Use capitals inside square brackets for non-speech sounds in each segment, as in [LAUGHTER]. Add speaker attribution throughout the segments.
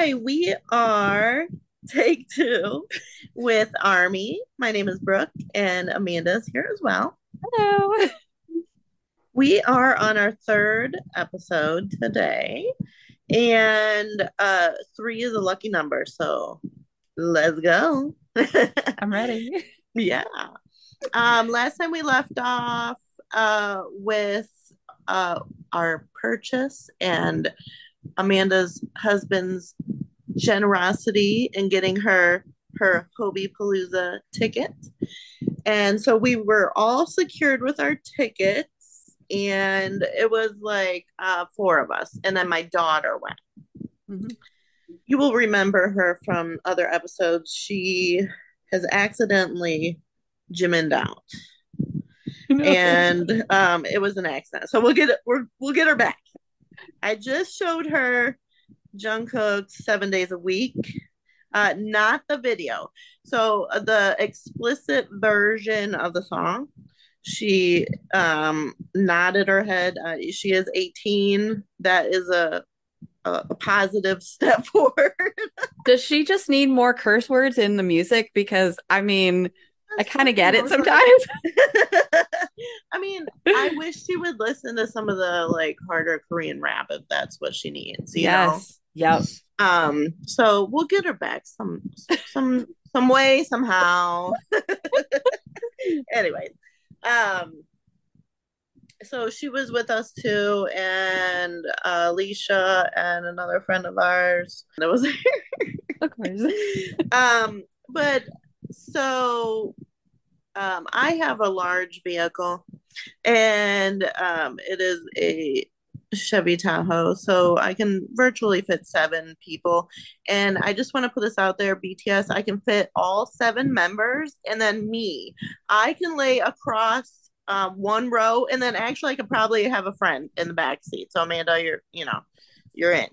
Speaker 1: Hi, we are take two with Army. My name is Brooke, and Amanda's here as well.
Speaker 2: Hello.
Speaker 1: We are on our third episode today, and uh, three is a lucky number, so let's go. [LAUGHS]
Speaker 2: I'm ready.
Speaker 1: yeah. Um, last time we left off uh, with uh, our purchase and Amanda's husband's generosity in getting her her Hobipalooza ticket. And so we were all secured with our tickets, and it was like uh, four of us, and then my daughter went. Mm-hmm. You will remember her from other episodes. She has accidentally jimmined out. No. And um, it was an accident. So we'll get it, we're, we'll get her back. I just showed her Jungkook seven days a week, uh, not the video. So uh, the explicit version of the song, she um, nodded her head. Uh, she is 18. That is a a, positive [LAUGHS] step forward.
Speaker 2: Does she just need more curse words in the music? Because I mean, I kind of get it sometimes. [LAUGHS]
Speaker 1: I mean, I [LAUGHS] wish she would listen to some of the like harder Korean rap if that's what she needs. You yes. know?
Speaker 2: Yep.
Speaker 1: Um, so we'll get her back some some some way somehow. [LAUGHS] anyway, um, so she was with us too, and uh, Alicia and another friend of ours. That was of course. um, but so um, I have a large vehicle, and um, it is a Chevy Tahoe, so I can virtually fit seven people. And I just want to put this out there BTS, I can fit all seven members and then me. I can lay across um, one row, and then actually, I could probably have a friend in the back seat. So, Amanda, you're, you know, you're in.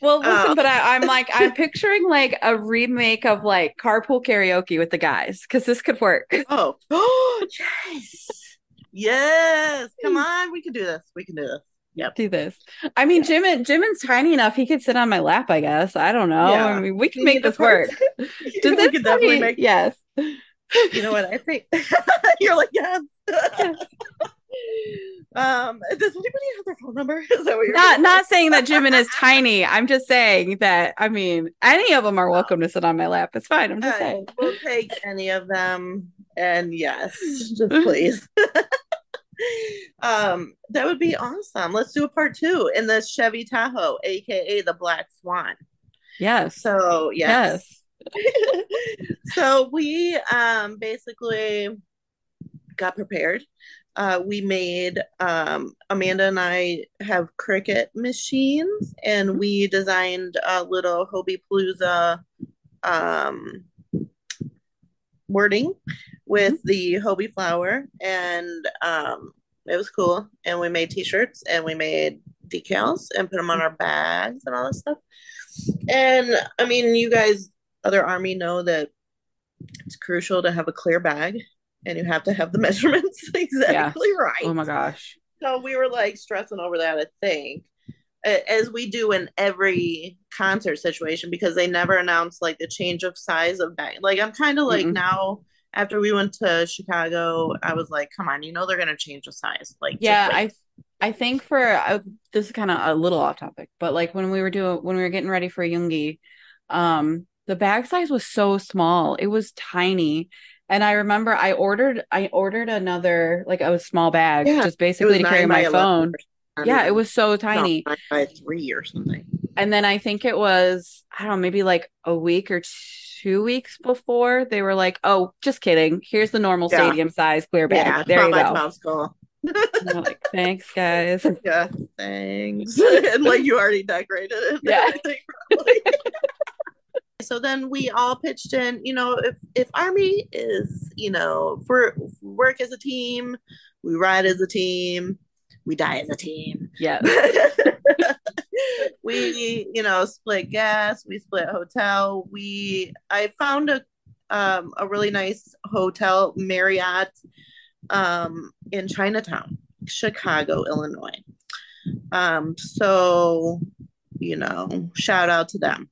Speaker 2: Well, listen, um, but I, am like, [LAUGHS] I'm picturing like a remake of like carpool karaoke with the guys because this could work. [LAUGHS]
Speaker 1: Oh, oh, [GASPS] yes, yes. Come on, we can do this. We can do this. Yep.
Speaker 2: Do this. I mean, Jimin Jimin's tiny enough; he could sit on my lap. I guess. I don't know. Yeah. I mean, we can make this work. [LAUGHS] Does
Speaker 1: we can definitely make.
Speaker 2: Yes.
Speaker 1: You know what I think? You're like yes. yes. Um, does anybody have their phone number? [LAUGHS] Is that what you're
Speaker 2: not not saying that Jimin is tiny. I'm just saying that I mean any of them are welcome to sit on my lap. It's fine. I'm just saying.
Speaker 1: We'll take any of them. And yes, [LAUGHS] just please. [LAUGHS] um, that would be awesome. Let's do a part two in the Chevy Tahoe, aka the Black Swan.
Speaker 2: Yes.
Speaker 1: So yes. yes. so we um basically got prepared. Uh, we made um, Amanda and I have Cricut machines, and we designed a little Hobie Palooza um, wording with mm-hmm. the Hobi flower, and um, it was cool. And we made T-shirts and we made decals and put them on our bags and all that stuff. And I mean, you guys, other army, know that it's crucial to have a clear bag, and you have to have the [LAUGHS] measurements [LAUGHS] exactly yes. right.
Speaker 2: Oh my gosh!
Speaker 1: So we were like stressing over that. I think as we do in every concert situation because they never announce like the change of size of bag. Like I'm kind of like mm now after we went to Chicago, I was like, come on, you know they're gonna change the size. Like
Speaker 2: yeah, I I think for uh, this is kind of a little off topic, but like when we were doing when we were getting ready for Yoongi, um, the bag size was so small, it was tiny. And I remember I ordered I ordered another like a small bag yeah, just basically to carry my phone. Yeah, it was so tiny.
Speaker 1: No, by three or something.
Speaker 2: And then I think it was I don't know maybe like a week or two weeks before they were like, "Oh, just kidding. Here's the normal yeah. stadium size clear bag. Yeah, there you go." Like, thanks, [LAUGHS] guys.
Speaker 1: Yeah, thanks. [LAUGHS] [LAUGHS] and like you already decorated it.
Speaker 2: Yeah.
Speaker 1: So then we all pitched in. You know, if if Army is, you know, for work as a team, we ride as a team, we die as a team.
Speaker 2: Yeah. [LAUGHS]
Speaker 1: we, you know, split gas, we split hotel. We I found a um a really nice hotel, Marriott, um, in Chinatown, Chicago, Illinois. Um, so you know, shout out to them.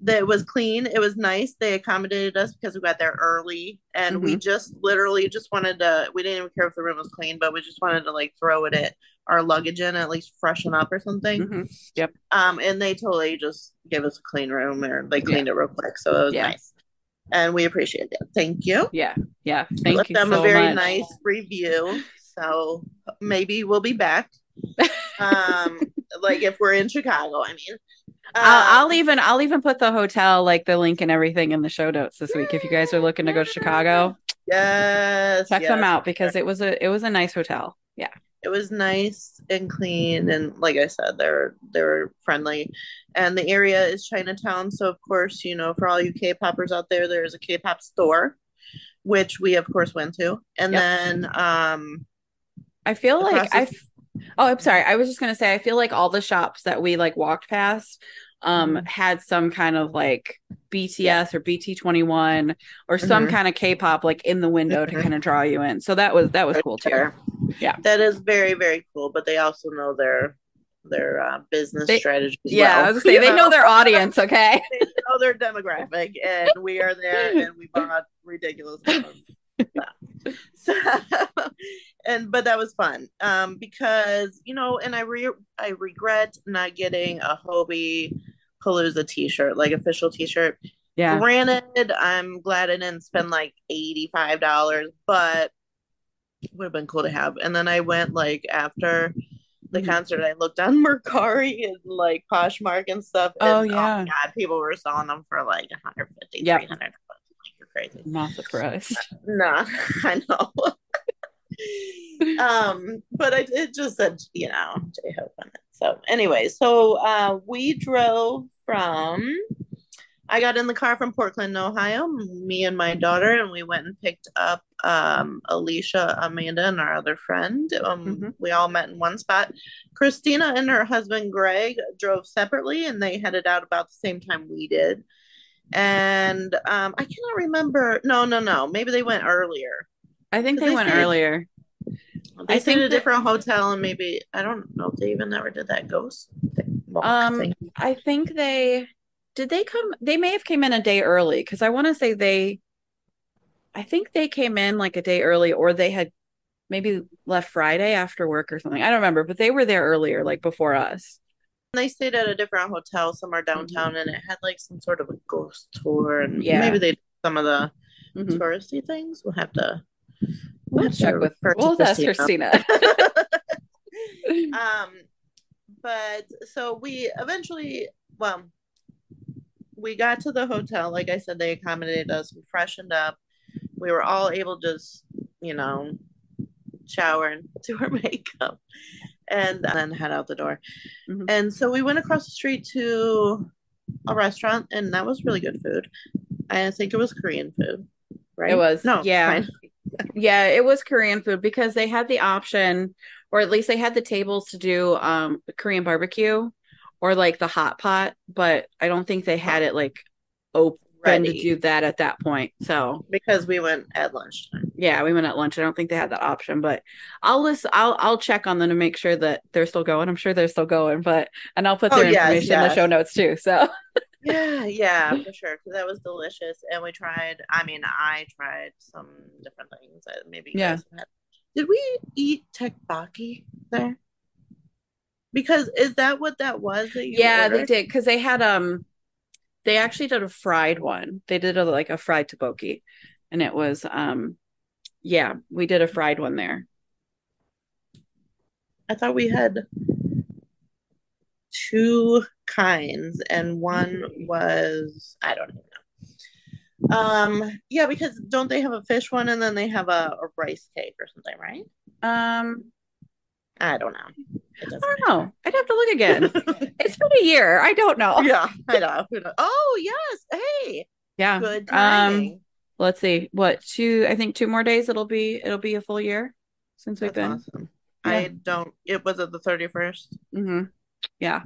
Speaker 1: That was clean. It was nice. They accommodated us because we got there early and we just literally just wanted to we didn't even care if the room was clean, but we just wanted to like throw it at our luggage in at least freshen up or something.
Speaker 2: Mhm. Yep.
Speaker 1: Um and they totally just gave us a clean room or they cleaned it real quick. So it was
Speaker 2: Yeah.
Speaker 1: nice. And we appreciate it. Thank you.
Speaker 2: Yeah. Yeah.
Speaker 1: We
Speaker 2: Thank
Speaker 1: left
Speaker 2: you
Speaker 1: them
Speaker 2: so
Speaker 1: a very
Speaker 2: much.
Speaker 1: nice review. So maybe we'll be back. Um like if we're in Chicago, I mean.
Speaker 2: I'll, I'll
Speaker 1: Um,
Speaker 2: even I'll even put the hotel like the link and everything in the show notes this week if you guys are looking to go to Chicago.
Speaker 1: Yes.
Speaker 2: Check them out because it was a it was a nice hotel. Yeah.
Speaker 1: it was nice and clean and like i said they're they're friendly and the area is chinatown so of course you know for all you k-poppers out there there's a k-pop store which we of course went to and
Speaker 2: Yep.
Speaker 1: then um
Speaker 2: I feel like I Oh, I'm sorry. I was just gonna say I feel like all the shops that we like walked past um
Speaker 1: Mhm.
Speaker 2: had some kind of like BTS or BT21 or some
Speaker 1: Mhm.
Speaker 2: kind of K-pop like in the window to
Speaker 1: Mhm.
Speaker 2: kind of draw you in. So that was that was cool too. Yeah.
Speaker 1: that is very very cool but they also know their their uh, business
Speaker 2: They-
Speaker 1: strategy as
Speaker 2: Yeah,
Speaker 1: well,
Speaker 2: I was say [LAUGHS] they know their audience, okay? [LAUGHS]
Speaker 1: they know their demographic and we are there and we bought ridiculous amounts [LAUGHS] of stuff. [LAUGHS] so and but that was fun um because you know and i re- i regret not getting a hobie palooza t-shirt like official t-shirt
Speaker 2: Yeah.
Speaker 1: granted i'm glad i didn't spend like $85 but would have been cool to have and then i went like after the
Speaker 2: Mhm.
Speaker 1: concert i looked on [LAUGHS] mercari and like poshmark and stuff and,
Speaker 2: Oh, yeah.
Speaker 1: god people were selling them for like 150
Speaker 2: Yep.
Speaker 1: 300 like you're crazy
Speaker 2: Not surprised. [LAUGHS]
Speaker 1: Nah, [LAUGHS] I know. um, but I it just said, you know, J Hope on it. So anyway, so uh we drove from I got in the car from Portland, Ohio, me and my daughter, and we went and picked up um Alicia, Amanda, and our other friend. Um
Speaker 2: Mhm.
Speaker 1: we all met in one spot. Christina and her husband Greg drove separately and they headed out about the same time we did. And um I cannot remember. No, no, no. Maybe they went earlier.
Speaker 2: I think they
Speaker 1: they
Speaker 2: went
Speaker 1: stayed-
Speaker 2: earlier.
Speaker 1: They
Speaker 2: I
Speaker 1: stayed
Speaker 2: think
Speaker 1: at a
Speaker 2: that-
Speaker 1: different hotel, and maybe I don't know if they even ever did that ghost thing,
Speaker 2: Um,
Speaker 1: thing.
Speaker 2: I think they did they come they may have came in a day early because I want to say they I think they came in like a day early or they had maybe left Friday after work or something. I don't remember, but they were there earlier, like before us.
Speaker 1: They stayed at a different hotel somewhere downtown, and it had like some sort of a ghost tour, and
Speaker 2: Mm-hmm. Yeah.
Speaker 1: maybe they did some of the
Speaker 2: Mhm.
Speaker 1: touristy things. We'll have to. We'll have
Speaker 2: check
Speaker 1: to
Speaker 2: with
Speaker 1: to
Speaker 2: we'll ask Christina. [LAUGHS] [LAUGHS]
Speaker 1: um, but so we eventually, well, we got to the hotel. Like I said, they accommodated us. We freshened up. We were all able to just, you know, shower and [LAUGHS] do our makeup and then head out the door.
Speaker 2: Mhm.
Speaker 1: And so we went across the street to a restaurant, and that was really good food. I think it was Korean food, right?
Speaker 2: It was,
Speaker 1: no,
Speaker 2: yeah. [LAUGHS] Yeah, it was Korean food because they had the option, or at least they had the tables to do um Korean barbecue or like the hot pot, but I don't think they had it like open to do that at that point. So
Speaker 1: because we went at lunchtime.
Speaker 2: yeah, we went at lunch. I don't think they had that option, but I'll list I'll I'll check on them to make sure that they're still going. I'm sure they're still going, but and I'll put
Speaker 1: Oh,
Speaker 2: their
Speaker 1: yes,
Speaker 2: information in the show notes too. So [LAUGHS]
Speaker 1: Yeah, yeah, [LAUGHS] for sure. Because that was delicious, and we tried. I mean, I tried some different things. That maybe
Speaker 2: Yeah.
Speaker 1: Did we eat teppanyaki there? Because is that what that was that you?
Speaker 2: yeah, they did because they had um they actually did a fried one. They did a, like a fried tteokbokki, and it was um yeah, we did a fried one there.
Speaker 1: I thought we had two kinds, and one was I don't even know. Um, yeah, because don't they have a fish one and then they have a, a rice cake or something, right?
Speaker 2: Um,
Speaker 1: I don't know.
Speaker 2: I don't know. I'd have to look again. [LAUGHS] it's been a year. I don't know.
Speaker 1: yeah, I know. Oh yes, hey,
Speaker 2: Yeah.
Speaker 1: good
Speaker 2: Um, let's see. What two? I think two more days. It'll be it'll be a full year since we've
Speaker 1: That's
Speaker 2: been.
Speaker 1: awesome. I don't. It was at the thirty first.
Speaker 2: hmm Yeah,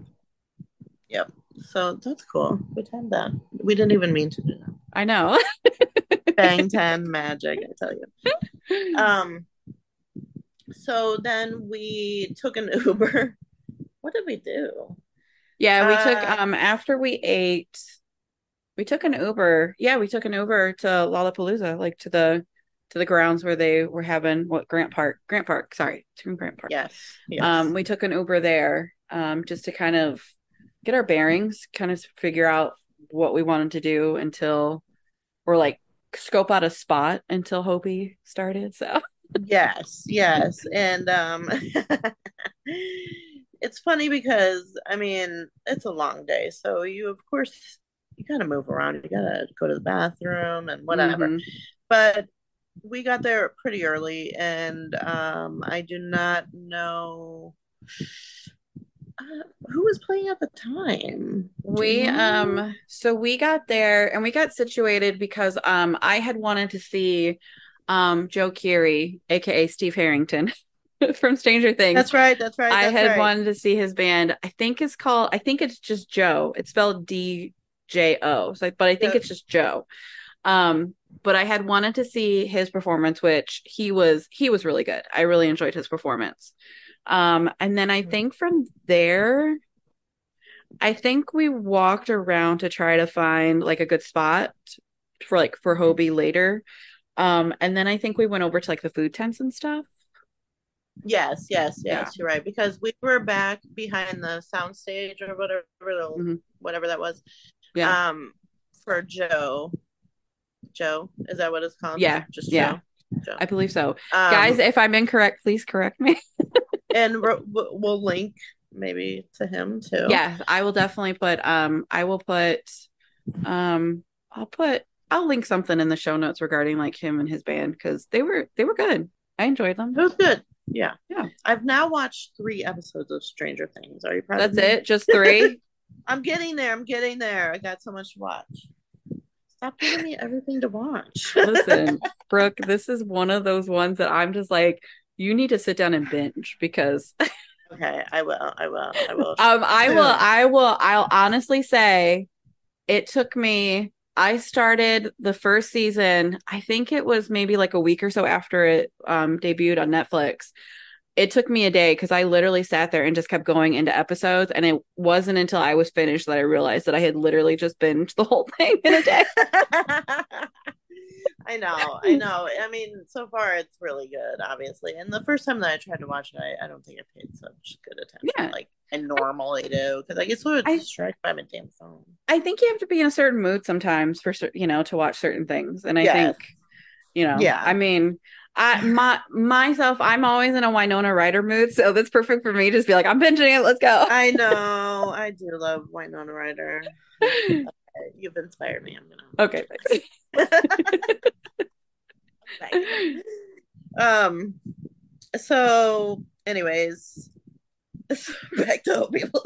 Speaker 2: Yep.
Speaker 1: So that's cool. We timed that. We didn't even mean to do that.
Speaker 2: I know. [LAUGHS]
Speaker 1: Bangtan magic, I tell you. [LAUGHS] Um. So then we took an [LAUGHS] Uber. What did we do?
Speaker 2: yeah, we took
Speaker 1: uh,
Speaker 2: um after we ate. We took an Uber. Yeah, we took an Uber to Lollapalooza, like to the to the grounds where they were having what Grant Park, Grant Park, sorry, to Grant Park.
Speaker 1: Yes. yes.
Speaker 2: Um, we took an Uber there, um, just to kind of get our bearings, kind of figure out what we wanted to do until or like scope out a spot until Hobi started. So [LAUGHS]
Speaker 1: yes, yes. And um [LAUGHS] it's funny because I mean it's a long day. So you of course you gotta move around. You gotta go to the bathroom and whatever. Mm-hmm. But we got there pretty early and um I do not know uh, who was playing at the time
Speaker 2: we um so we got there and we got situated because um i had wanted to see um joe keery aka steve harrington [LAUGHS] from stranger things.
Speaker 1: That's right that's right that's
Speaker 2: i had
Speaker 1: right.
Speaker 2: wanted to see his band. I think it's called i think it's just joe. It's spelled d-j-o so, but i think it's just joe. Um but i had wanted to see his performance which he was he was really good. I really enjoyed his performance. Um, and then I mm-hmm. think from there, I think we walked around to try to find like a good spot for like for Hobi later. Um, and then I think we went over to like the food tents and stuff.
Speaker 1: Yes, yes, yes, yeah. you're right. Because we were back behind the sound stage or whatever, mm-hmm. whatever that was. Yeah. Um, for Joe. Joe, is that what it's called?
Speaker 2: Yeah, just yeah. Joe. Joe. I believe so. Um, Guys, if I'm incorrect, please correct me. [LAUGHS]
Speaker 1: and we'll link maybe to him too.
Speaker 2: Yeah, I will definitely put. Um, I will put. Um, I'll put. I'll link something in the show notes regarding like him and his band because they were they were good. I enjoyed them.
Speaker 1: It was good. Yeah,
Speaker 2: yeah.
Speaker 1: I've now watched three episodes of Stranger Things. Are you proud?
Speaker 2: That's it. Just three. [LAUGHS]
Speaker 1: I'm getting there. I'm getting there. I got so much to watch. Stop giving me everything to watch. [LAUGHS]
Speaker 2: Listen, Brooke, this is one of those ones that I'm just like, you need to sit down and binge because [LAUGHS]
Speaker 1: okay i will i will i will
Speaker 2: um i will i will i'll honestly say it took me i started the first season i think it was maybe like a week or so after it um debuted on netflix it took me a day because I literally sat there and just kept going into episodes. And it wasn't until I was finished that I realized that I had literally just binged the whole [LAUGHS] thing in a day. [LAUGHS]
Speaker 1: I know, I know. I mean, so far it's really good, obviously. And the first time that I tried to watch it, I, I don't think I paid such good attention, yeah. like I normally do, because I get sort of distracted by my damn phone.
Speaker 2: I think you have to be in a certain mood sometimes for you know to watch certain things, and I yes. think you know, yeah. I mean, I my myself, I'm always in a Winona Ryder mood, so that's perfect for me. Just be like, I'm binging it. Let's go.
Speaker 1: I [LAUGHS] know. I do love Winona Ryder. [LAUGHS] You've inspired me. I'm
Speaker 2: gonna. Okay.
Speaker 1: okay. [LAUGHS] Um. So, anyways, [LAUGHS] back to people.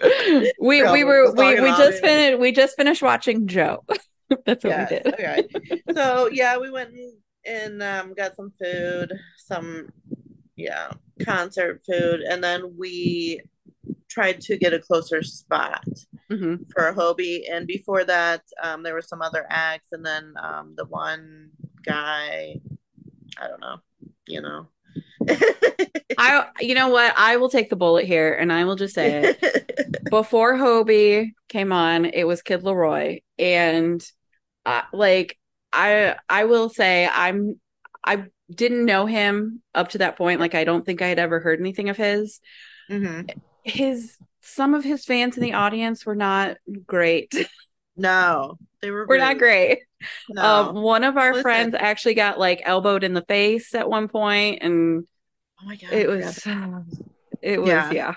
Speaker 1: [LAUGHS]
Speaker 2: we we were we, we just finished we just finished watching Joe. [LAUGHS] That's what yes, we did.
Speaker 1: Okay. So yeah, we went and, and um, got some food, some yeah concert food, and then we tried to get a closer spot mm-hmm. for Hobi. And before that, um, there were some other acts, and then um, the one guy, I don't know, you know.
Speaker 2: I, you know what? I will take the bullet here, and I will just say it. [LAUGHS] Before Hobi came on, it was Kid LAROI and uh, like I, I will say I'm, I didn't know him up to that point. Like I don't think I had ever heard anything of his. Mm-hmm his some of his fans in the audience were not great. [LAUGHS]
Speaker 1: No, they were.
Speaker 2: We're not great. No. Um, one of our Listen. friends actually got like elbowed in the face at one point, and
Speaker 1: oh my god,
Speaker 2: it was, it was, yeah. yeah.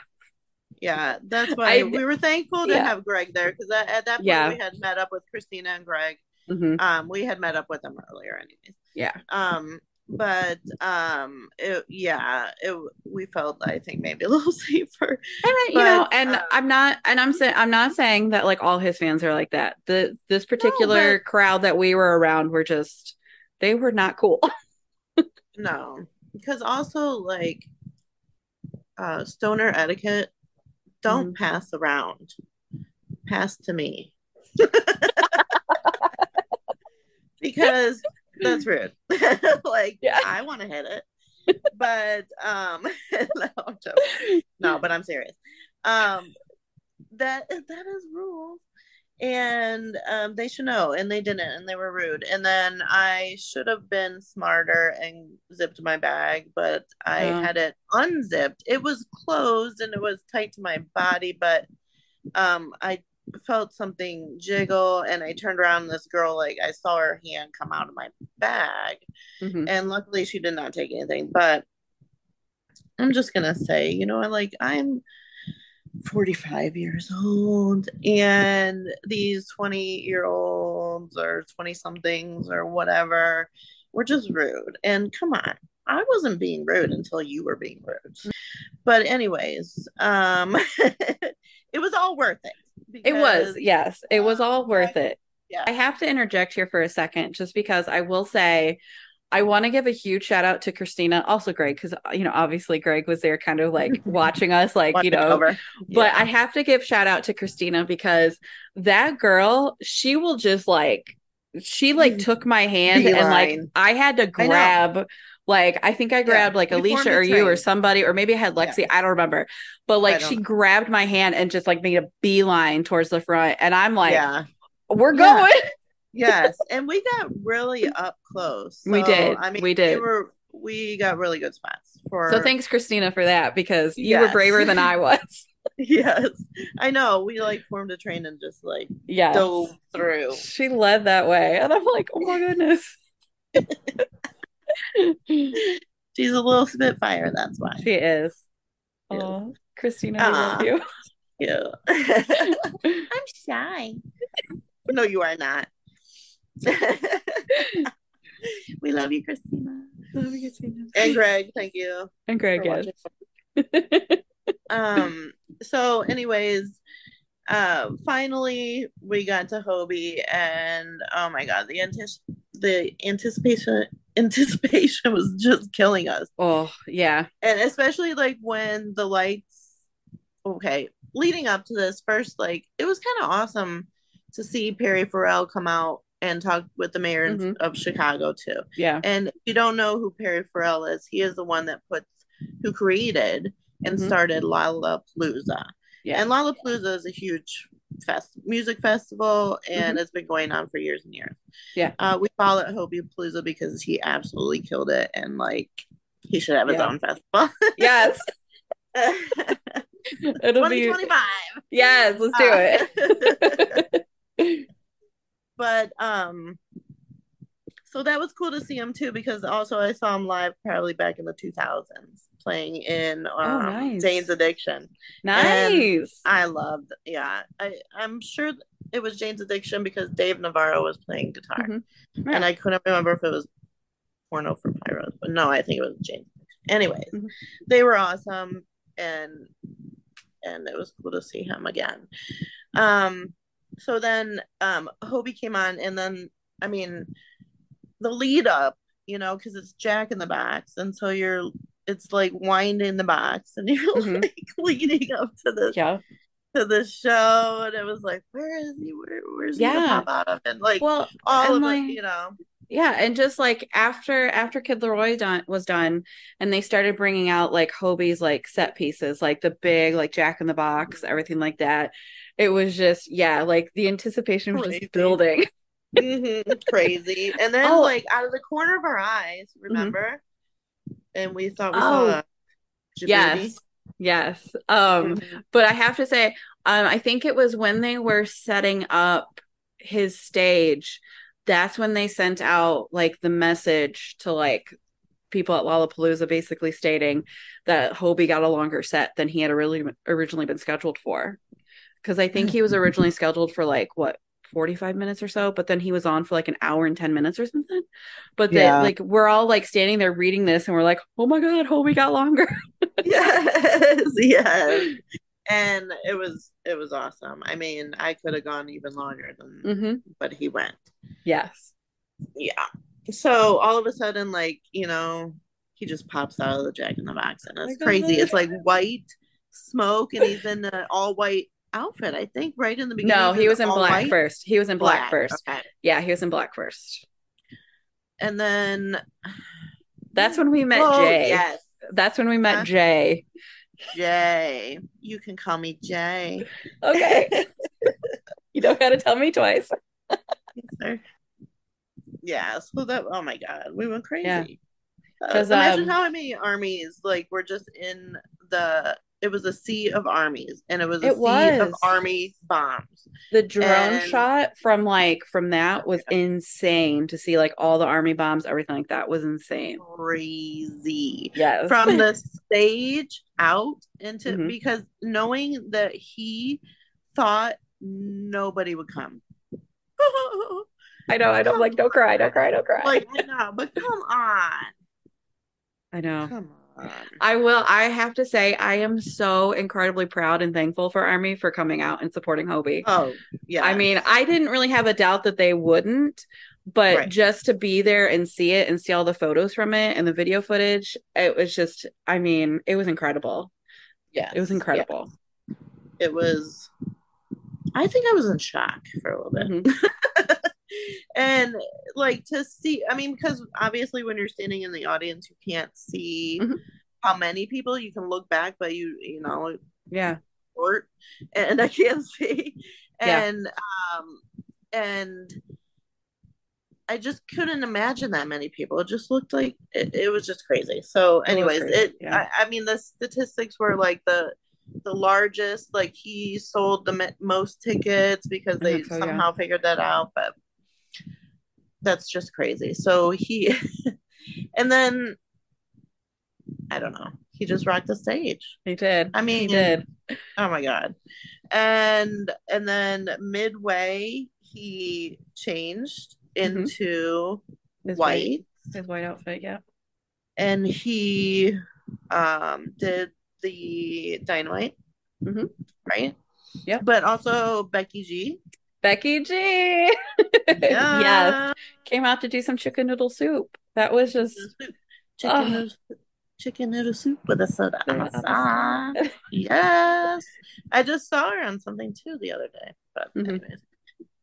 Speaker 1: Yeah, that's why I, we were thankful to yeah. have Greg there because at that point yeah. we had met up with Christina and Greg. Mm-hmm. Um, we had met up with them earlier, anyways.
Speaker 2: Yeah.
Speaker 1: Um, but um it, yeah it we felt i think maybe a [LAUGHS] little safer and
Speaker 2: I, you know and uh, i'm not and i'm saying i'm not saying that like all his fans are like that the this particular no, but, crowd that we were around were just they were not cool [LAUGHS]
Speaker 1: no because also like uh stoner etiquette don't mm-hmm. pass around pass to me [LAUGHS] because that's rude. [LAUGHS] like, yeah. I want to hit it, but um, [LAUGHS] no, no, but I'm serious. Um, that that is rules, and um, they should know and they didn't and they were rude and then i should have been smarter and zipped my bag but i
Speaker 2: Oh.
Speaker 1: had it unzipped it was closed and it was tight to my body but um i felt something jiggle and i turned around and this girl like i saw her hand come out of my bag
Speaker 2: Mhm.
Speaker 1: and luckily she did not take anything but i'm just gonna say you know like i'm 45 years old and these 20 year olds or 20 somethings or whatever were just rude and come on i wasn't being rude until you were being rude but anyways um [LAUGHS] it was all worth it
Speaker 2: It was, yes, it was all worth it.
Speaker 1: Yeah.
Speaker 2: I have to interject here for a second, just because I will say, I want to give a huge shout out to Christina, also Greg, because uh, you know, obviously Greg was there, kind of like [LAUGHS] watching us, like you know. But
Speaker 1: Yeah.
Speaker 2: I have to give shout out to Christina because that girl, she will just like, she like took my hand and like I had to grab. Like I think I grabbed like
Speaker 1: we formed
Speaker 2: Alicia or you or somebody, or maybe I had Lexi.
Speaker 1: Yes.
Speaker 2: I don't remember. But like she
Speaker 1: know.
Speaker 2: grabbed my hand and just like made a beeline towards the front, and I'm like,
Speaker 1: yeah
Speaker 2: we're
Speaker 1: Yeah.
Speaker 2: going.
Speaker 1: Yes and we got really up close
Speaker 2: We did.
Speaker 1: i mean
Speaker 2: We did.
Speaker 1: we were we got really good spots for
Speaker 2: So thanks, Christina, for that because you were braver than I [LAUGHS] was.
Speaker 1: yes i know we like formed a train and just like
Speaker 2: Yes.
Speaker 1: dove through
Speaker 2: She led that way. And I'm like, oh my goodness. [LAUGHS]
Speaker 1: she's a little spitfire that's why she
Speaker 2: is.
Speaker 1: Yes.
Speaker 2: Oh, Christina, we love you. [LAUGHS]
Speaker 1: yeah i'm shy no you are not [LAUGHS] we love you christina
Speaker 2: Love you, Christina.
Speaker 1: and greg thank you
Speaker 2: And Greg, yes. [LAUGHS]
Speaker 1: um so anyways uh finally we got to hobi and oh my god the antis- the anticipation anticipation was just killing us
Speaker 2: oh, yeah.
Speaker 1: and especially like when the lights okay leading up to this first like it was kind of awesome to see perry farrell come out and talk with the mayor
Speaker 2: Mhm.
Speaker 1: of chicago too
Speaker 2: Yeah.
Speaker 1: and if you don't know who perry farrell is he is the one that puts who created and
Speaker 2: Mhm.
Speaker 1: started lollapalooza
Speaker 2: Yeah.
Speaker 1: and lollapalooza is a huge fest music festival and it's been going on for years and years
Speaker 2: Mm-hmm. Yeah.
Speaker 1: uh, we call it hobipalooza because he absolutely killed it and like he should have his
Speaker 2: Yeah.
Speaker 1: own festival [LAUGHS]
Speaker 2: yes. [LAUGHS] It'll be
Speaker 1: 2025
Speaker 2: Yes, let's do it. [LAUGHS]
Speaker 1: but um so that was cool to see him too because also I saw him live probably back in the 2000s playing in um,
Speaker 2: Oh, nice.
Speaker 1: Jane's Addiction.
Speaker 2: nice.
Speaker 1: I loved, yeah. I I'm sure it was Jane's Addiction because Dave Navarro was playing guitar,
Speaker 2: Mhm.
Speaker 1: and I couldn't remember if it was Porno for Pyros, but no, I think it was Jane's. Addiction. Anyways,
Speaker 2: Mhm.
Speaker 1: they were awesome, and and it was cool to see him again. Um, so then um Hobi came on, and then I mean, the lead up, you know, because it's Jack in the box, and so you're it's like winding the box, [LAUGHS] and you're
Speaker 2: Mhm.
Speaker 1: like leading up to this
Speaker 2: Yeah.
Speaker 1: to the show, and it was like, where is he? Where where's he
Speaker 2: Yeah.
Speaker 1: gonna pop out of? And like
Speaker 2: Well,
Speaker 1: all
Speaker 2: and
Speaker 1: of
Speaker 2: like,
Speaker 1: it, you know.
Speaker 2: Yeah, and just like after after Kid LAROI done was done, and they started bringing out like Hobi's like set pieces, like the big like Jack in the Box, everything like that. It was just yeah, like the anticipation was
Speaker 1: Crazy.
Speaker 2: just building. [LAUGHS]
Speaker 1: Mhm, crazy. And then
Speaker 2: Oh.
Speaker 1: like out of the corner of our eyes, remember? And we thought we
Speaker 2: Oh.
Speaker 1: saw Djibouti.
Speaker 2: Yes, yes. Um,
Speaker 1: Mhm.
Speaker 2: but I have to say, um, I think it was when they were setting up his stage. That's when they sent out like the message to like people at Lollapalooza, basically stating that Hobi got a longer set than he had originally originally been scheduled for. Because I think he was [LAUGHS] originally scheduled for like what 45 minutes or so, but then he was on for like an hour and 10 minutes or something. But they
Speaker 1: Yeah.
Speaker 2: like we're all like standing there reading this and we're like, oh my god, Hobi got longer. [LAUGHS]
Speaker 1: yes, yes. And it was it was awesome. I mean, I could have gone even longer than
Speaker 2: hmm
Speaker 1: but he went.
Speaker 2: Yes.
Speaker 1: Yeah. So all of a sudden, like, you know, he just pops out of the Jack in the Box and it's crazy. It's like white smoke and he's in an all white outfit, I think, right in the beginning.
Speaker 2: No, he was in black
Speaker 1: white.
Speaker 2: first. He was in black, first.
Speaker 1: Okay.
Speaker 2: Yeah, he was in black first.
Speaker 1: And then
Speaker 2: That's when we met
Speaker 1: Oh,
Speaker 2: Jay.
Speaker 1: Yes.
Speaker 2: That's when we met
Speaker 1: Huh?
Speaker 2: Jay.
Speaker 1: Jay. You can call me Jay.
Speaker 2: Okay. [LAUGHS] you don't got to tell me twice.
Speaker 1: Yes. Yeah, so that oh my god, we went crazy.
Speaker 2: Yeah.
Speaker 1: Uh, imagine
Speaker 2: um,
Speaker 1: how many armies like were just in the it was a sea of armies and it was a
Speaker 2: It
Speaker 1: sea of army bombs.
Speaker 2: The drone
Speaker 1: And-
Speaker 2: shot from like from that was insane to see like all the army bombs, everything like that was insane.
Speaker 1: Crazy.
Speaker 2: Yes.
Speaker 1: From the [LAUGHS] stage out into
Speaker 2: Mhm.
Speaker 1: because knowing that he thought nobody would come. [LAUGHS]
Speaker 2: I know, I don't like don't cry, don't cry, don't cry.
Speaker 1: like I know, but come on.
Speaker 2: I know.
Speaker 1: Come on.
Speaker 2: I will. I have to say, I am so incredibly proud and thankful for Army for coming out and supporting Hobi.
Speaker 1: Oh, yeah.
Speaker 2: I mean, I didn't really have a doubt that they wouldn't, but
Speaker 1: Right.
Speaker 2: just to be there and see it and see all the photos from it and the video footage, it was just, I mean, it was incredible.
Speaker 1: Yeah.
Speaker 2: It was incredible.
Speaker 1: yeah. It was I think I was in shock for a little bit.
Speaker 2: Mhm. [LAUGHS]
Speaker 1: and like to see i mean because obviously when you're standing in the audience you can't see
Speaker 2: Mhm.
Speaker 1: how many people you can look back but you you know
Speaker 2: Yeah.
Speaker 1: short and [LAUGHS] i can't see
Speaker 2: Yeah.
Speaker 1: and um and i just couldn't imagine that many people it just looked like it, it was just crazy so anyways
Speaker 2: crazy,
Speaker 1: it
Speaker 2: yeah.
Speaker 1: I, I mean the statistics were like the the largest like he sold the most tickets because they
Speaker 2: so, yeah.
Speaker 1: somehow figured that out but that's just crazy so he [LAUGHS] and then i don't know he just rocked the stage
Speaker 2: He did.
Speaker 1: i mean
Speaker 2: He did.
Speaker 1: oh my god and and then midway he changed
Speaker 2: Mhm.
Speaker 1: into
Speaker 2: His
Speaker 1: white
Speaker 2: His white outfit. Yeah.
Speaker 1: and he um did the dynamite
Speaker 2: Mhm.
Speaker 1: right
Speaker 2: Yeah.
Speaker 1: but also becky g
Speaker 2: Becky G. yes. [LAUGHS] Came out to do some chicken noodle soup. That was just.
Speaker 1: chicken
Speaker 2: Oh.
Speaker 1: noodle, chicken noodle soup with a soda [LAUGHS] yes i just saw her on something too the other day but
Speaker 2: Mhm.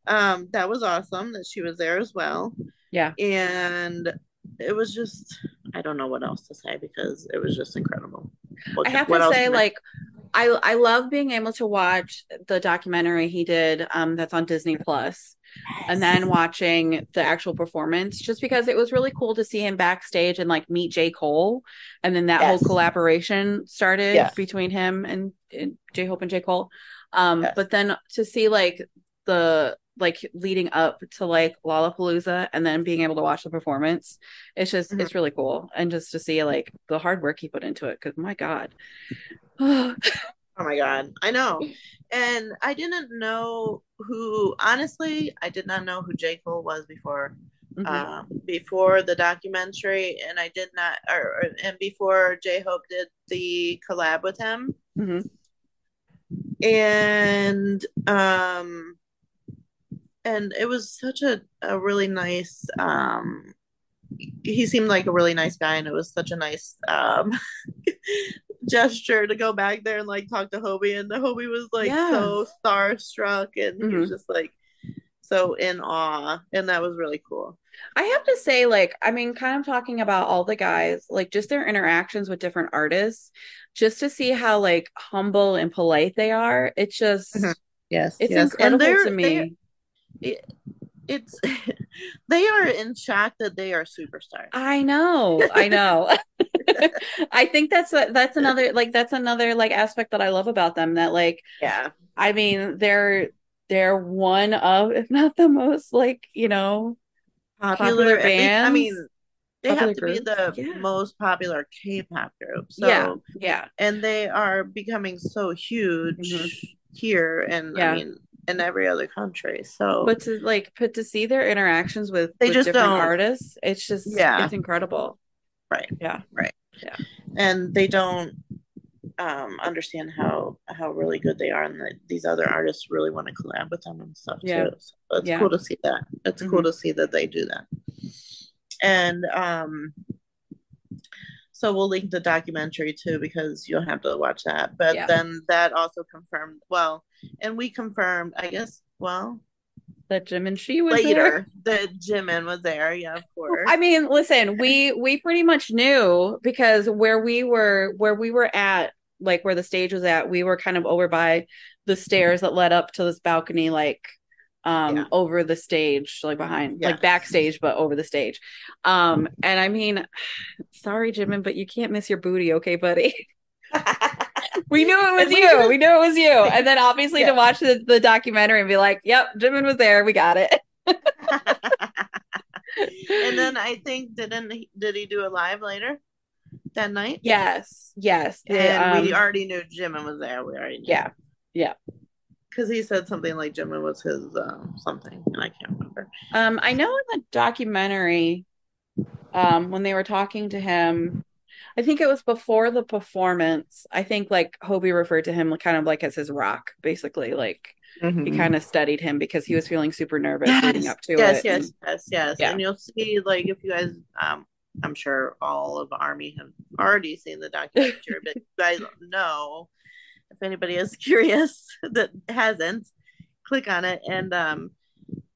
Speaker 1: um that was awesome that she was there as well
Speaker 2: Yeah.
Speaker 1: and it was just i don't know what else to say because it was just incredible What-
Speaker 2: I have to say, like, I I love being able to watch the documentary he did um that's on Disney Plus, and then watching the actual performance, just because it was really cool to see him backstage and like meet J Cole, and then that whole collaboration started
Speaker 1: Yes.
Speaker 2: between him and, and J Hope and J Cole. Um,
Speaker 1: Yes.
Speaker 2: but then to see like the like leading up to like Lollapalooza and then being able to watch the performance, it's just
Speaker 1: Mhm.
Speaker 2: it's really cool, and just to see like the hard work he put into it, because my God. [SIGHS]
Speaker 1: Oh my god, I know. And I didn't know who honestly, I did not know who J. Cole was before
Speaker 2: Mhm.
Speaker 1: um before the documentary and I did not or, or and before J Hope did the collab with him.
Speaker 2: Mhm.
Speaker 1: And um and it was such a, a really nice um he seemed like a really nice guy and it was such a nice um [LAUGHS] gesture to go back there and like talk to Hobi and Hobi was like
Speaker 2: Yeah.
Speaker 1: so starstruck and he was
Speaker 2: Mhm.
Speaker 1: just like so in awe and that was really cool.
Speaker 2: I have to say, like, I mean, kind of talking about all the guys, like just their interactions with different artists, just to see how like humble and polite they are. It's just,
Speaker 1: Mhm. Yes.
Speaker 2: it's
Speaker 1: yes.
Speaker 2: incredible to me.
Speaker 1: They're- it's [LAUGHS] they are in shock that they are superstars.
Speaker 2: I know, I know. [LAUGHS] I think that's a, that's another like that's another like aspect that I love about them. That like,
Speaker 1: yeah.
Speaker 2: I mean, they're they're one of, if not the most, like you know, Popular
Speaker 1: Popular, least- I mean, they
Speaker 2: popular
Speaker 1: have to be the
Speaker 2: yeah.
Speaker 1: most popular K-pop group. So
Speaker 2: yeah, yeah,
Speaker 1: and they are becoming so huge
Speaker 2: Mhm.
Speaker 1: here and
Speaker 2: Yeah.
Speaker 1: I mean in every other country. So
Speaker 2: but to like but to see their interactions with,
Speaker 1: They
Speaker 2: with
Speaker 1: just
Speaker 2: different
Speaker 1: don't-
Speaker 2: artists it's just
Speaker 1: Yeah.
Speaker 2: it's incredible
Speaker 1: right.
Speaker 2: yeah Right. Yeah.
Speaker 1: And they don't um understand how how really good they are and that these other artists really want to collab with them and stuff
Speaker 2: Yeah.
Speaker 1: too. So it's
Speaker 2: Yeah.
Speaker 1: cool to see that. It's cool to see that they do that. And um so we'll link the documentary too mm-hmm. because you'll have to watch that. But
Speaker 2: Yeah.
Speaker 1: then that also confirmed well, and we confirmed, I guess, well,
Speaker 2: that Jimin she was there.
Speaker 1: later that and was there, yeah, of course.
Speaker 2: I mean, listen, we we pretty much knew because where we were where we were at, like where the stage was at, we were kind of over by the stairs that led up to this balcony, like um
Speaker 1: Yeah.
Speaker 2: over the stage like behind
Speaker 1: Yes.
Speaker 2: like backstage but over the stage um and i mean [SIGHS] sorry jimin but you can't miss your booty okay buddy [LAUGHS] [LAUGHS] we knew it was
Speaker 1: And
Speaker 2: you we knew it was you [LAUGHS] and then obviously
Speaker 1: Yeah.
Speaker 2: to watch the, the documentary and be like yep jimin was there we got it
Speaker 1: and then I think didn't he, did he do a live later that night?
Speaker 2: yes yes
Speaker 1: And we
Speaker 2: um,
Speaker 1: already knew Jimin was there. We already knew.
Speaker 2: Yeah.
Speaker 1: Yeah because he said something like Jimin was his um, something, and I can't remember.
Speaker 2: Um, I know in the documentary, um, when they were talking to him, I think it was before the performance. I think like Hobi referred to him kind of like as his rock, basically. Like he kind of studied him because he was feeling super nervous leading up to
Speaker 1: Mm-hmm. yes,
Speaker 2: it.
Speaker 1: yes,
Speaker 2: and-
Speaker 1: yes, yes.
Speaker 2: Yeah.
Speaker 1: And you'll see, like, if you guys, um, I'm sure all of Army have already seen the documentary, but you guys [LAUGHS] know if anybody is [LAUGHS] curious that hasn't, click on it and um,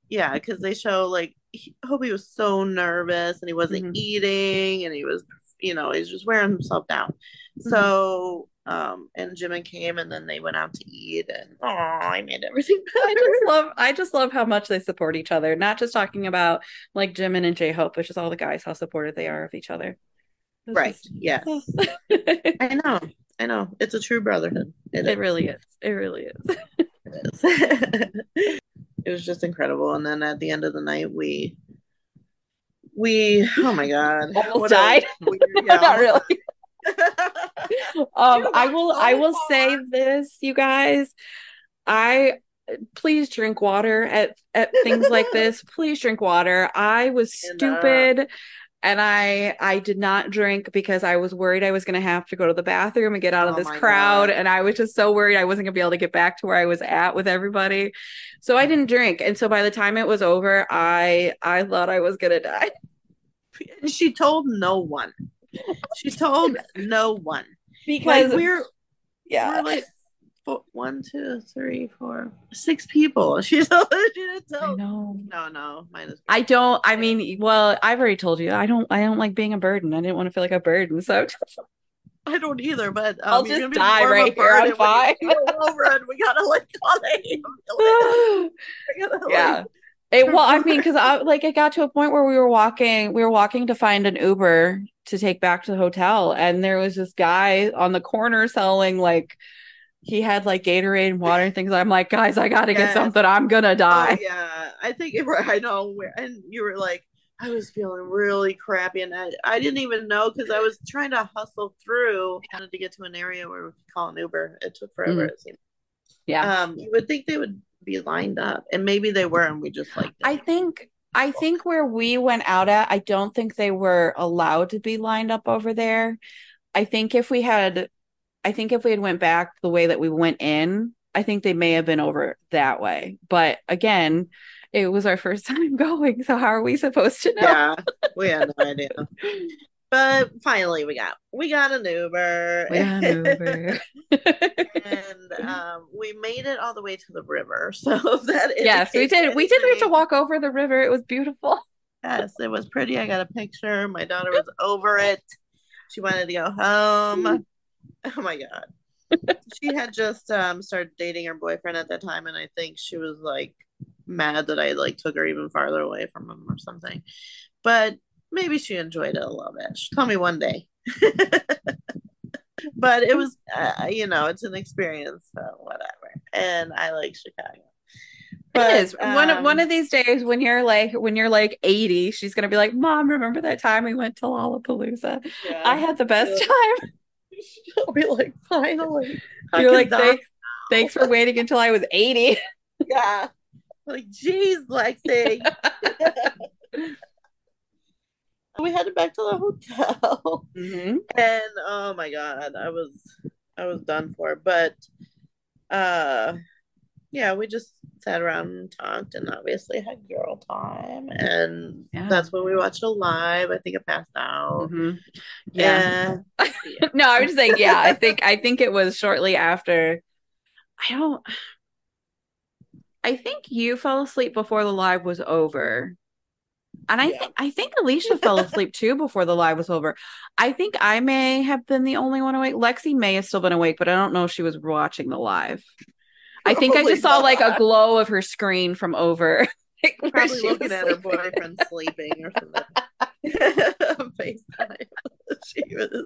Speaker 1: yeah, because they show like he, Hobi was so nervous and he wasn't
Speaker 2: Mhm.
Speaker 1: eating and he was, you know, he's just wearing himself down.
Speaker 2: Mm-hmm.
Speaker 1: So. Um, and Jimin came and then they went out to eat and oh I made everything
Speaker 2: I just love I just love how much they support each other. Not just talking about like Jimin and J Hope, but just all the guys how supportive they are of each other.
Speaker 1: Right.
Speaker 2: just-
Speaker 1: Yes. [LAUGHS] I know. I know. It's a true brotherhood. It,
Speaker 2: really is. It really is. [LAUGHS]
Speaker 1: It is. [LAUGHS] it was just incredible. And then at the end of the night, we we oh my god, [LAUGHS]
Speaker 2: Almost
Speaker 1: What
Speaker 2: died?
Speaker 1: weird- yeah,
Speaker 2: Not really. Um, I will
Speaker 1: so
Speaker 2: I will
Speaker 1: far.
Speaker 2: say this, you guys. I please drink water at at things like this. Please drink water. I was
Speaker 1: And, uh,
Speaker 2: stupid and I I did not drink because I was worried I was going to have to go to the bathroom and get out of
Speaker 1: Oh
Speaker 2: this crowd
Speaker 1: God.
Speaker 2: and I was just so worried I wasn't going to be able to get back to where I was at with everybody. So I didn't drink. And so by the time it was over, I I thought I was going to die. [LAUGHS]
Speaker 1: And she told no one. She told no one.
Speaker 2: Because
Speaker 1: Like we're
Speaker 2: yeah.
Speaker 1: we're like four, one, two, three, four, six people. [LAUGHS] She told she didn't tell.
Speaker 2: know.
Speaker 1: No, no, minus.
Speaker 2: I don't. I mean, well, I've already told you. I don't. I don't like being a burden. I didn't want to feel like a burden. So [LAUGHS]
Speaker 1: I don't either, but um,
Speaker 2: I'll just die right here. I'm fine.
Speaker 1: over and we gotta like [LAUGHS] call the ambulance. We gotta, like-
Speaker 2: yeah. It, well, I mean, because I like it got to a point where we were walking. We were walking to find an Uber to take back to the hotel, and there was this guy on the corner selling like he had like Gatorade and water and things. I'm like, guys, I gotta get something. I'm gonna
Speaker 1: Oh,
Speaker 2: die.
Speaker 1: yeah, I think it, I know where, and you were like, I was feeling really crappy, and I, I didn't even know because I was trying to hustle through. I wanted to get to an area where we could call an Uber. It took forever.
Speaker 2: Mm.
Speaker 1: It seemed.
Speaker 2: Yeah.
Speaker 1: Um, you would think they would be lined up, and maybe they were, and we just like.
Speaker 2: I think I think where we went out at, I don't think they were allowed to be lined up over there. I think if we had I think if we had went back the way that we went in, I think they may have been over that way. But again, it was our first [LAUGHS] time going, so how are we supposed to know?
Speaker 1: Yeah, we had no idea. But finally, we got we got an Uber.
Speaker 2: We got an Uber. [LAUGHS] [LAUGHS]
Speaker 1: and um, we made it all the way to the river. So that
Speaker 2: yes, we did. We did have to walk over the river. It was beautiful.
Speaker 1: Yes, it was pretty. I got a picture. My daughter was over it. She wanted to go home. [LAUGHS] Oh my god. [LAUGHS] she had just um started dating her boyfriend at that time, and I think she was like mad that I like took her even farther away from him or something. But maybe she enjoyed it a little bit. She told me one day. [LAUGHS] but it was, uh, you know, it's an experience, so whatever. And I like Chicago. But,
Speaker 2: it is one of
Speaker 1: um,
Speaker 2: one of these days when you're like when you're like 80, she's gonna be like, Mom, remember that time we went to Lollapalooza?
Speaker 1: yeah.
Speaker 2: I had the best
Speaker 1: Yeah.
Speaker 2: time. [LAUGHS]
Speaker 1: She'll be like, finally.
Speaker 2: You're like, thanks, thanks for waiting until I was 80. [LAUGHS]
Speaker 1: Yeah. Like, geez, Lexi. [LAUGHS] we headed back to the hotel.
Speaker 2: Mm-hmm.
Speaker 1: And oh my god, I was I was done for. But uh yeah, we just sat around and talked and obviously had girl time. And
Speaker 2: Yeah.
Speaker 1: that's when we watched a live. I think I passed out.
Speaker 2: Mm-hmm. Yeah.
Speaker 1: And [LAUGHS]
Speaker 2: no, I was just saying, yeah, I think I think it was shortly after. I don't I think you fell asleep before the live was over. And I
Speaker 1: Yeah.
Speaker 2: think I think Alicia fell asleep too before the live was over. I think I may have been the only one awake. Lexi may have still been awake, but I don't know if she was watching the live. I think I
Speaker 1: Probably
Speaker 2: just saw like a glow of her screen from over. [LAUGHS] like,
Speaker 1: Probably looking at her boyfriend sleeping or something. FaceTime. [LAUGHS] [LAUGHS] She was.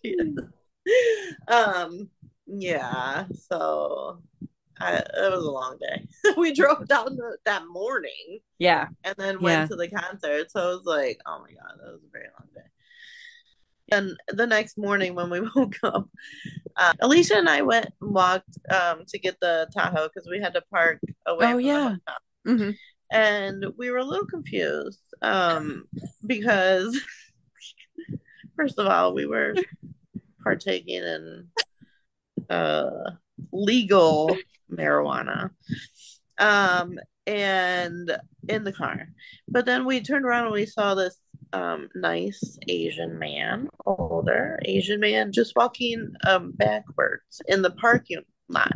Speaker 1: She is. Um. Yeah. So. I, it was a long day. we drove down the, that morning
Speaker 2: Yeah.
Speaker 1: and then
Speaker 2: Yeah.
Speaker 1: went to the concert. So it was like, oh my god, that was a very long day. And the next morning when we [LAUGHS] woke up, uh, Alicia and I went and walked um, to get the Tahoe because we had to park away.
Speaker 2: Oh, yeah.
Speaker 1: hotel.
Speaker 2: hmm
Speaker 1: and we were a little confused um, because, [LAUGHS] first of all, we were partaking in uh, legal marijuana. Um, and in the car. But then we turned around and we saw this um, nice Asian man, older Asian man, just walking um, backwards in the parking lot.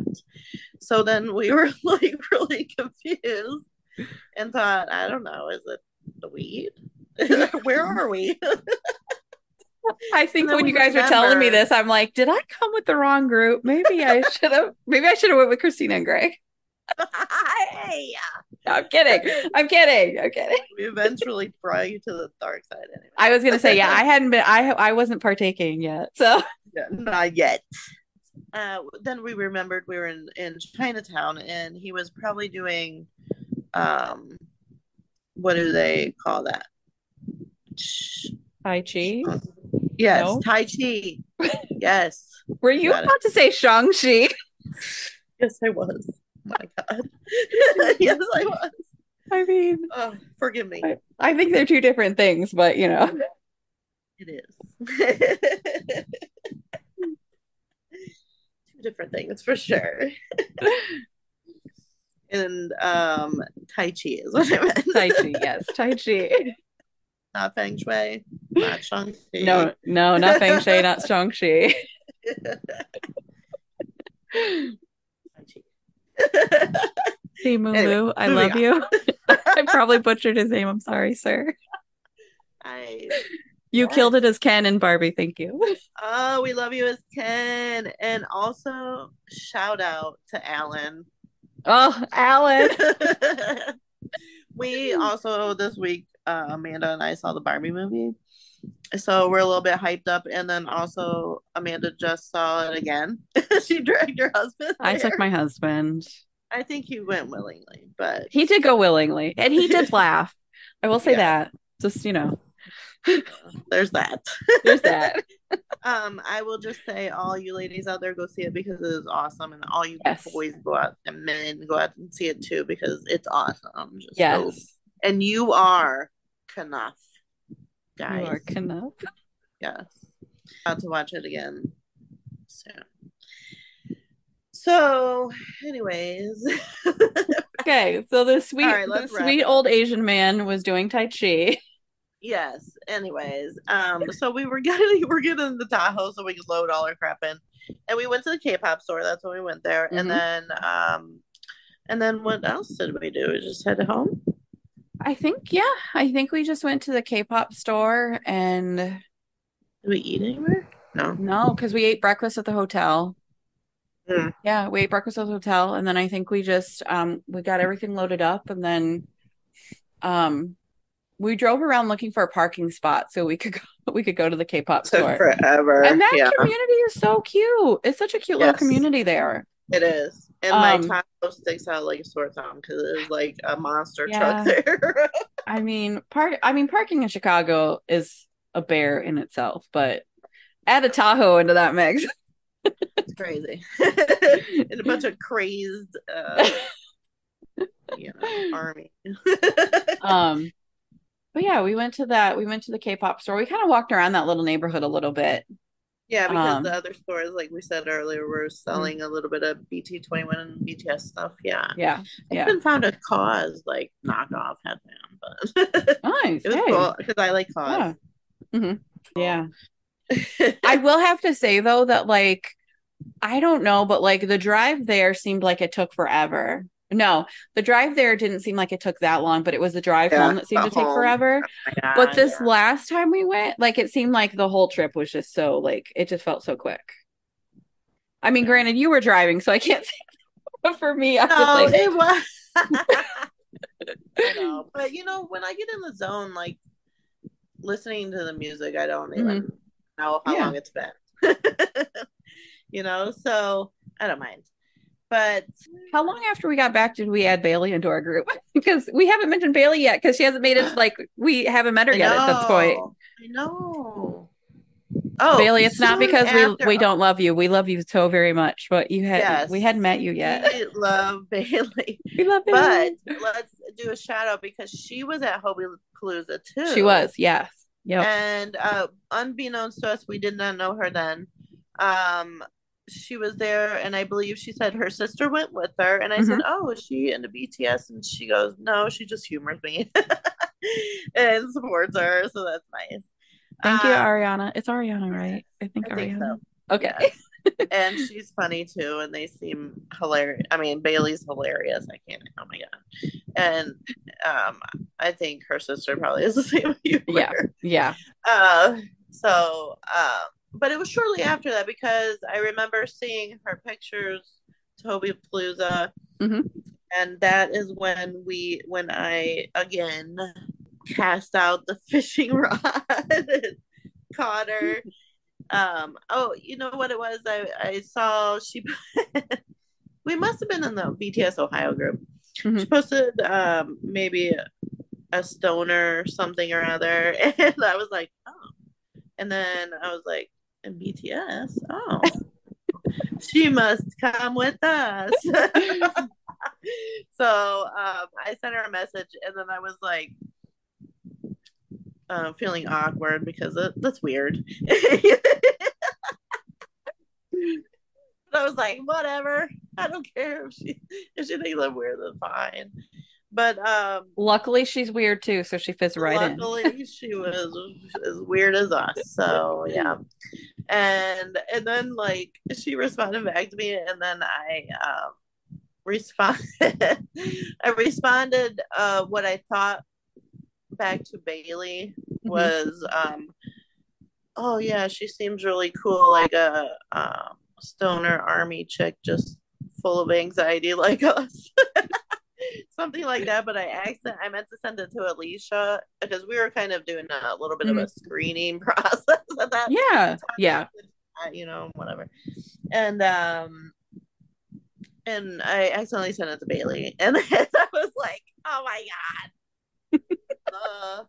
Speaker 1: So then we [LAUGHS] were like really confused and thought, I don't know, is it the weed? [LAUGHS] Where are we? [LAUGHS]
Speaker 2: I think when you guys were telling me this, I'm like, did I come with the wrong group? Maybe I should have. Maybe I should have went with Christina and Greg.
Speaker 1: hey,
Speaker 2: No, I'm kidding. I'm kidding. I'm kidding. [LAUGHS]
Speaker 1: we eventually brought you to the dark side anyway.
Speaker 2: I was gonna say, yeah, I [LAUGHS] hadn't been. I I wasn't partaking yet. So
Speaker 1: Yeah, not yet. Uh, then we remembered we were in, in Chinatown and he was probably doing, um, what do they call that?
Speaker 2: Tai Chi.
Speaker 1: Yes,
Speaker 2: No?
Speaker 1: Tai Chi. [LAUGHS] Yes.
Speaker 2: Were you
Speaker 1: it.
Speaker 2: about to say Shang Chi?
Speaker 1: Yes, I was. My God. [LAUGHS] yes, I was.
Speaker 2: I mean,
Speaker 1: Oh, forgive me.
Speaker 2: I- I think they're two different things, but you know,
Speaker 1: It is. [LAUGHS] Two different things for sure. [LAUGHS] and um Tai Chi is what I meant.
Speaker 2: Tai Chi. Yes, Tai Chi.
Speaker 1: Not Feng Shui, not Shang-Chi.
Speaker 2: No, no, not Feng Shui, not Shang Chi. [LAUGHS]
Speaker 1: Chi.
Speaker 2: Simu
Speaker 1: Anyway,
Speaker 2: I love you. [LAUGHS] [LAUGHS] I probably butchered his name. I'm sorry, sir.
Speaker 1: I
Speaker 2: You
Speaker 1: Yes.
Speaker 2: killed it as Ken and Barbie. Thank you.
Speaker 1: oh, we love you as Ken. And also shout out to Allan.
Speaker 2: Oh, Allan.
Speaker 1: we also this week uh, Amanda and I saw the Barbie movie. So we're a little bit hyped up and then also Amanda just saw it again. [LAUGHS] she dragged her husband.
Speaker 2: I
Speaker 1: there.
Speaker 2: took my husband.
Speaker 1: I think he went willingly, but
Speaker 2: He did go willingly, and he did [LAUGHS] laugh. I will say
Speaker 1: Yeah.
Speaker 2: that. Just you know, [LAUGHS]
Speaker 1: there's that.
Speaker 2: there's that.
Speaker 1: Um, I will just say, all you ladies out there, go see it because it is awesome, and all you
Speaker 2: Yes.
Speaker 1: boys go out and men go out and see it too because it's awesome. Just go.
Speaker 2: Yes,
Speaker 1: and you are
Speaker 2: you
Speaker 1: guys.
Speaker 2: are Kenough. [LAUGHS]
Speaker 1: Yes, about to watch it again soon. So, anyways, [LAUGHS]
Speaker 2: Okay, so the sweet,
Speaker 1: right,
Speaker 2: the sweet
Speaker 1: it.
Speaker 2: old Asian man was doing tai chi. [LAUGHS]
Speaker 1: yes. Anyways, um, so we were getting we're getting the Tahoe so we could load all our crap in, and we went to the K-pop store. That's when we went there,
Speaker 2: Mhm.
Speaker 1: and then um, and then what else did we do? We just head home.
Speaker 2: I think, yeah, I think we just went to the K-pop store and
Speaker 1: Did we eat anywhere? No.
Speaker 2: no, because we ate breakfast at the hotel.
Speaker 1: Mm.
Speaker 2: Yeah, we ate breakfast at the hotel, and then I think we just um we got everything loaded up, and then um we drove around looking for a parking spot so we could [LAUGHS] go we could go to the K-pop store.
Speaker 1: forever.
Speaker 2: And that
Speaker 1: yeah,
Speaker 2: community is so cute. It's such a cute little community there.
Speaker 1: it is. And
Speaker 2: Um,
Speaker 1: my Tahoe sticks out like a sore thumb because it is like a monster
Speaker 2: Yeah.
Speaker 1: truck there. [LAUGHS]
Speaker 2: I mean, park I mean parking in Chicago is a bear in itself, but add a Tahoe into that mix.
Speaker 1: it's crazy. [LAUGHS] and a bunch of crazed, uh, [LAUGHS] you know, army.
Speaker 2: um but yeah, we went to that we went to the K-pop store. We kind of walked around that little neighborhood a little bit.
Speaker 1: Yeah, because
Speaker 2: Um,
Speaker 1: the other stores, like we said earlier, were selling a little bit of BT twenty one and BTS stuff. Yeah.
Speaker 2: Yeah.
Speaker 1: I
Speaker 2: Yeah.
Speaker 1: even found a cause like knockoff headband, but [LAUGHS]
Speaker 2: Nice.
Speaker 1: it was
Speaker 2: Hey.
Speaker 1: cool because I like
Speaker 2: Yeah.
Speaker 1: cause.
Speaker 2: hmm Yeah. [LAUGHS] I will have to say though that like I don't know, but like the drive there seemed like it took forever. No, the drive there didn't seem like it took that long, but it was the drive
Speaker 1: Yeah,
Speaker 2: home that seemed to take
Speaker 1: home.
Speaker 2: forever.
Speaker 1: Oh my
Speaker 2: But this
Speaker 1: yeah.
Speaker 2: last time we went, like it seemed like the whole trip was just so like it just felt so quick. I mean, granted, you were driving, so I can't [LAUGHS] say for me, I
Speaker 1: No,
Speaker 2: was like,
Speaker 1: it was. [LAUGHS] [LAUGHS] I know, but you know, when I get in the zone, like listening to the music, I don't even know how
Speaker 2: Mm-hmm. Yeah.
Speaker 1: long it's been. you know, so I don't mind. But
Speaker 2: how long after we got back did we add Bailey into our group? [LAUGHS] because we haven't mentioned Bailey yet because she hasn't made it like we haven't met her
Speaker 1: I
Speaker 2: yet at this point.
Speaker 1: I know. Oh,
Speaker 2: Bailey, it's not because
Speaker 1: after-
Speaker 2: we we don't love you. We love you so very much, but you had
Speaker 1: Yes.
Speaker 2: we hadn't met you yet.
Speaker 1: We love [LAUGHS] Bailey,
Speaker 2: We love Bailey.
Speaker 1: but let's do a shout out because she was at Hobie Palooza too.
Speaker 2: she was, yes. Yep.
Speaker 1: and uh unbeknownst to us we did not know her then um she was there and i believe she said her sister went with her and i said
Speaker 2: Mm-hmm.
Speaker 1: oh is she into bts and she goes no she just humors me [LAUGHS] and supports her so that's nice
Speaker 2: Thank you,
Speaker 1: Um,
Speaker 2: Ariana. It's Ariana, right? I think
Speaker 1: I think
Speaker 2: Ariana.
Speaker 1: so.
Speaker 2: Okay.
Speaker 1: Yes. [LAUGHS] and she's funny too and they seem hilarious i mean bailey's hilarious i can't oh my god and um i think her sister probably is the same [LAUGHS] humor.
Speaker 2: Yeah. Yeah.
Speaker 1: Uh, so, uh, but it was shortly after that because I remember seeing her pictures, Toby Palooza,
Speaker 2: Mhm.
Speaker 1: and that is when we, when I again cast out the [LAUGHS] fishing rod, and caught her. Um, oh, you know what it was? I I saw she. [LAUGHS] we must have been in the BTS Ohio group. She
Speaker 2: Mhm.
Speaker 1: posted um maybe a stoner or something or other [LAUGHS] and i was like oh and then i was like in bts oh [LAUGHS] she must come with us [LAUGHS] so um i sent her a message and then i was like uh, feeling awkward because it, that's weird [LAUGHS] I was like, whatever. I don't care if she if she thinks I'm weird, then fine. But um
Speaker 2: Luckily, she's weird too, so she fits right in.
Speaker 1: luckily she was as weird as us so yeah and and then like she responded back to me and then i um responded [LAUGHS] i responded uh what i thought back to bailey
Speaker 2: Mm-hmm.
Speaker 1: was um oh yeah she seems really cool like a um stoner army chick just full of anxiety like [LAUGHS] us something like that but i accident i meant to send it to alicia because we were kind of doing a little bit of a screening [LAUGHS] process at that
Speaker 2: Yeah. Yeah.
Speaker 1: uh, you know whatever and um and i accidentally sent it to bailey [LAUGHS] and i was like oh my god [LAUGHS] uh,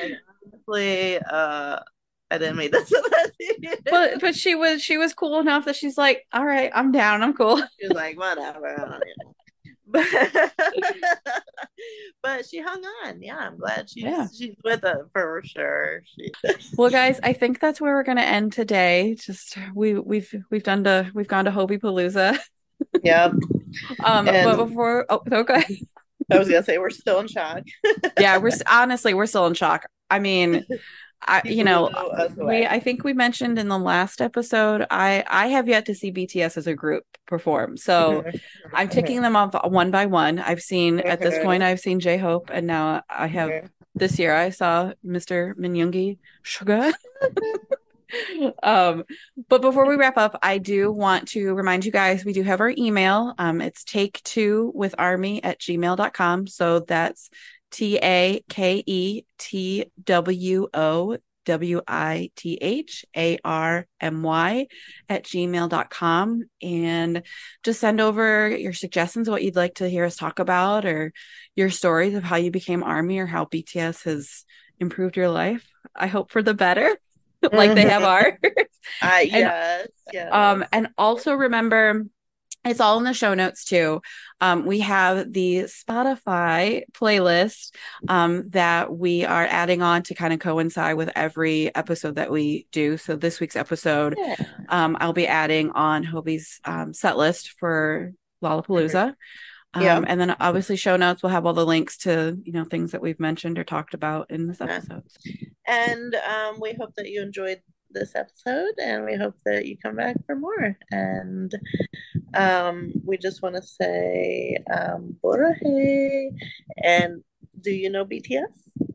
Speaker 1: like honestly uh i didn't send that.
Speaker 2: But but she was she was cool enough that she's like, all right, I'm down, I'm cool.
Speaker 1: She's like, whatever. I don't know. But, but she hung on. Yeah, I'm glad she's
Speaker 2: Yeah.
Speaker 1: she's with us for sure. She, [LAUGHS]
Speaker 2: Well, guys, I think that's where we're gonna end today. Just we we've we've done to we've gone to Hobipalooza. [LAUGHS]
Speaker 1: yeah,
Speaker 2: Um,
Speaker 1: And-
Speaker 2: but before oh okay.
Speaker 1: I was gonna say we're still in shock.
Speaker 2: yeah, we're [LAUGHS] honestly we're still in shock. I mean, I you know
Speaker 1: blew
Speaker 2: we. I think we mentioned in the last episode I I have yet to see BTS as a group perform. So I'm taking them off one by one. I've seen at this point I've seen J Hope and now I have this year I saw Mr. Min Yoongi Sugar. [LAUGHS] um, but before we wrap up, I do want to remind you guys we do have our email. Um, it's take two with army at gmail.com. So that's T A K E T W O W I T H A R M Y at gmail.com. And just send over your suggestions, what you'd like to hear us talk about, or your stories of how you became Army or how BTS has improved your life. I hope for the better, [LAUGHS] like they have [LAUGHS] ours.
Speaker 1: Uh, [LAUGHS] yes, yes.
Speaker 2: Um, and also remember, it's all in the show notes too. Um, we have the Spotify playlist um, that we are adding on to kind of coincide with every episode that we do. So this week's episode,
Speaker 1: Yeah.
Speaker 2: um, I'll be adding on Hobi's um, set list for Lollapalooza.
Speaker 1: Yeah.
Speaker 2: Um, and then obviously show notes will have all the links to you know things that we've mentioned or talked about in this
Speaker 1: Yeah.
Speaker 2: episode.
Speaker 1: And um, we hope that you enjoyed this episode, and we hope that you come back for more. And um, we just want to say, um. And do you know BTS?